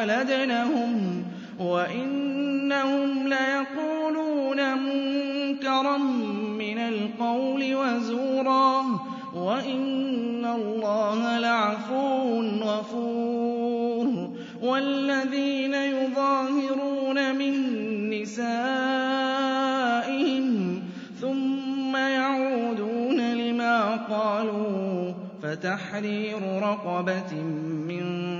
ولدنهم وإنهم ليقولون منكرا من القول وزورا وإن الله لعفو غفور والذين يظاهرون من نسائهم ثم يعودون لما قالوا فتحرير رقبة من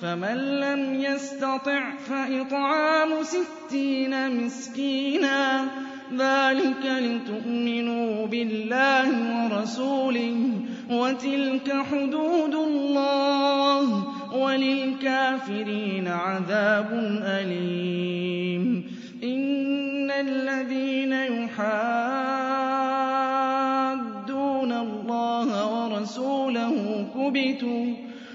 فمن لم يستطع فإطعام ستين مسكينا ذلك لتؤمنوا بالله ورسوله وتلك حدود الله وللكافرين عذاب أليم. إن الذين يحادون الله ورسوله كبتوا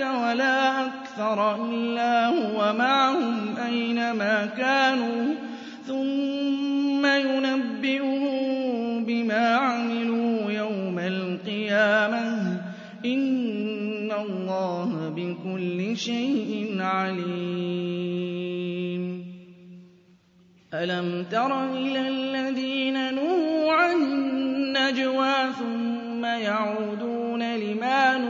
ولا أكثر إلا هو معهم أينما كانوا ثم ينبئهم بما عملوا يوم القيامة. إن الله بكل شيء عليم. ألم تر إلى الذين نهوا عن النجوى ثم يعودون لما نهوا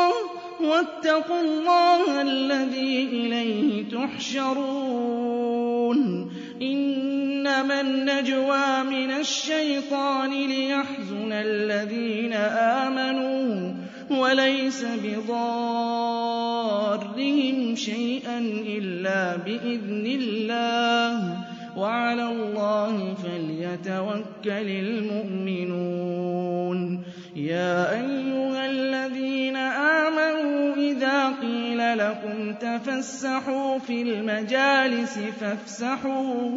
واتقوا الله الذي إليه تحشرون. إنما النجوى من الشيطان ليحزن الذين آمنوا وليس بضارهم شيئا إلا بإذن الله. وعلى الله فليتوكل المؤمنون. لَكُمْ تَفَسَّحُوا فِي الْمَجَالِسِ فَافْسَحُوا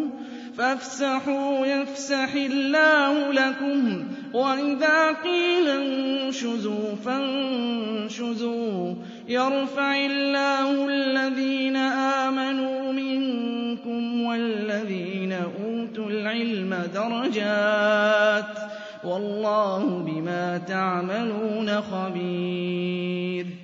فَافْسَحُوا يَفْسَحِ اللَّهُ لَكُمْ وَإِذَا قِيلَ انشُزُوا فَانشُزُوا. يَرْفَعِ اللَّهُ الَّذِينَ آمَنُوا مِنكُمْ وَالَّذِينَ أُوتُوا الْعِلْمَ دَرَجَاتٍ ۚ وَاللَّهُ بِمَا تَعْمَلُونَ خَبِيرٌ.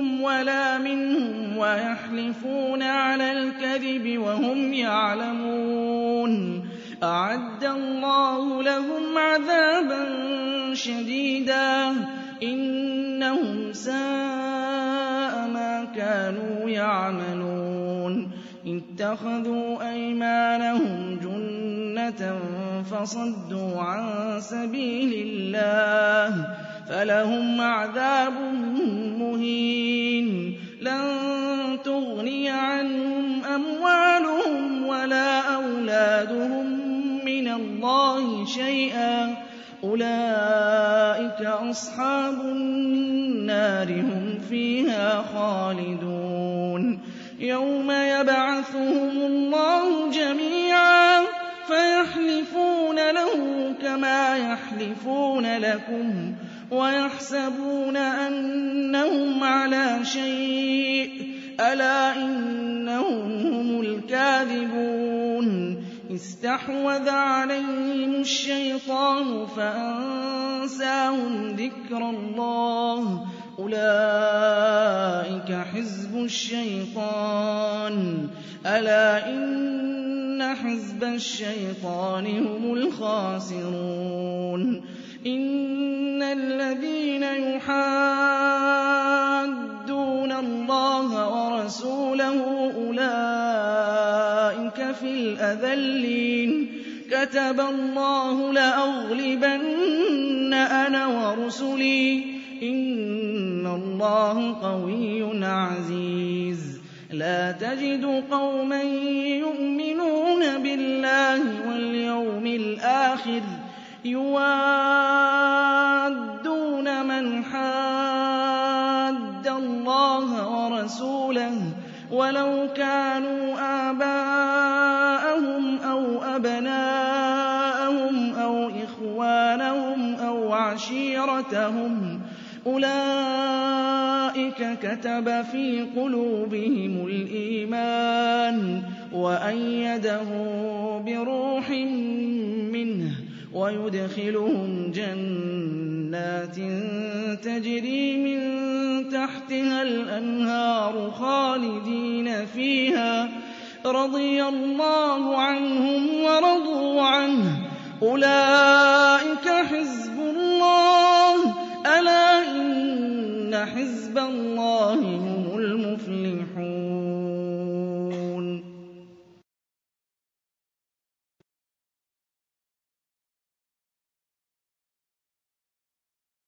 مِّنكُمْ وَلَا مِنْهُمْ وَيَحْلِفُونَ عَلَى الْكَذِبِ وَهُمْ يَعْلَمُونَ. أَعَدَّ اللَّهُ لَهُمْ عَذَابًا شَدِيدًا ۖ. إِنَّهُمْ سَاءَ مَا كَانُوا يَعْمَلُونَ. اتَّخَذُوا أَيْمَانَهُمْ جُنَّةً فَصَدُّوا عَن سَبِيلِ اللَّهِ. فَلَهُمْ عَذَابٌ مُّهِينٌ. لَّن تُغْنِيَ عَنْهُمْ أَمْوَالُهُمْ وَلَا أَوْلَادُهُم مِّنَ اللَّهِ شَيْئًا ۖ. أُولَٰئِكَ أَصْحَابُ النَّارِ ۖ هُمْ فِيهَا خَالِدُونَ. يَوْمَ يَبْعَثُهُمُ اللَّهُ جَمِيعًا فَيَحْلِفُونَ لَهُ كَمَا يَحْلِفُونَ لَكُمْ. وَيَحْسَبُونَ أَنَّهُمْ عَلَىٰ شَيْءٍ ۚ. أَلَا إِنَّهُمْ هُمُ الْكَاذِبُونَ. اسْتَحْوَذَ عَلَيْهِمُ الشَّيْطَانُ فَأَنسَاهُمْ ذِكْرَ اللَّهِ ۚ. أُولَٰئِكَ حِزْبُ الشَّيْطَانِ ۚ. أَلَا إِنَّ حِزْبَ الشَّيْطَانِ هُمُ الْخَاسِرُونَ. إِنَّ الَّذِينَ يُحَادُّونَ اللَّهَ وَرَسُولَهُ أُولَٰئِكَ فِي الْأَذَلِّينَ كَتَبَ اللَّهُ لَأَغْلِبَنَّ أَنَا وَرُسُلِي ۚ إِنَّ اللَّهَ قَوِيٌّ عَزِيزٌ لَّا تَجِدُ قَوْمًا يُؤْمِنُونَ بِاللَّهِ وَالْيَوْمِ الْآخِرِ يُوَادُّونَ مَنْ حَادَّ اللَّهَ وَرَسُولَهُ وَلَوْ كَانُوا آبَاءَهُمْ أَوْ أَبْنَاءَهُمْ أَوْ إِخْوَانَهُمْ أَوْ عَشِيرَتَهُمْ ۚ أُولَٰئِكَ كَتَبَ فِي قُلُوبِهِمُ الْإِيمَانَ وَأَيَّدَهُم وَيُدْخِلُهُمْ جَنَّاتٍ تَجْرِي مِن تَحْتِهَا الْأَنْهَارُ خَالِدِينَ فِيهَا ۚ. رَضِيَ اللَّهُ عَنْهُمْ وَرَضُوا عَنْهُ ۚ. أُولَٰئِكَ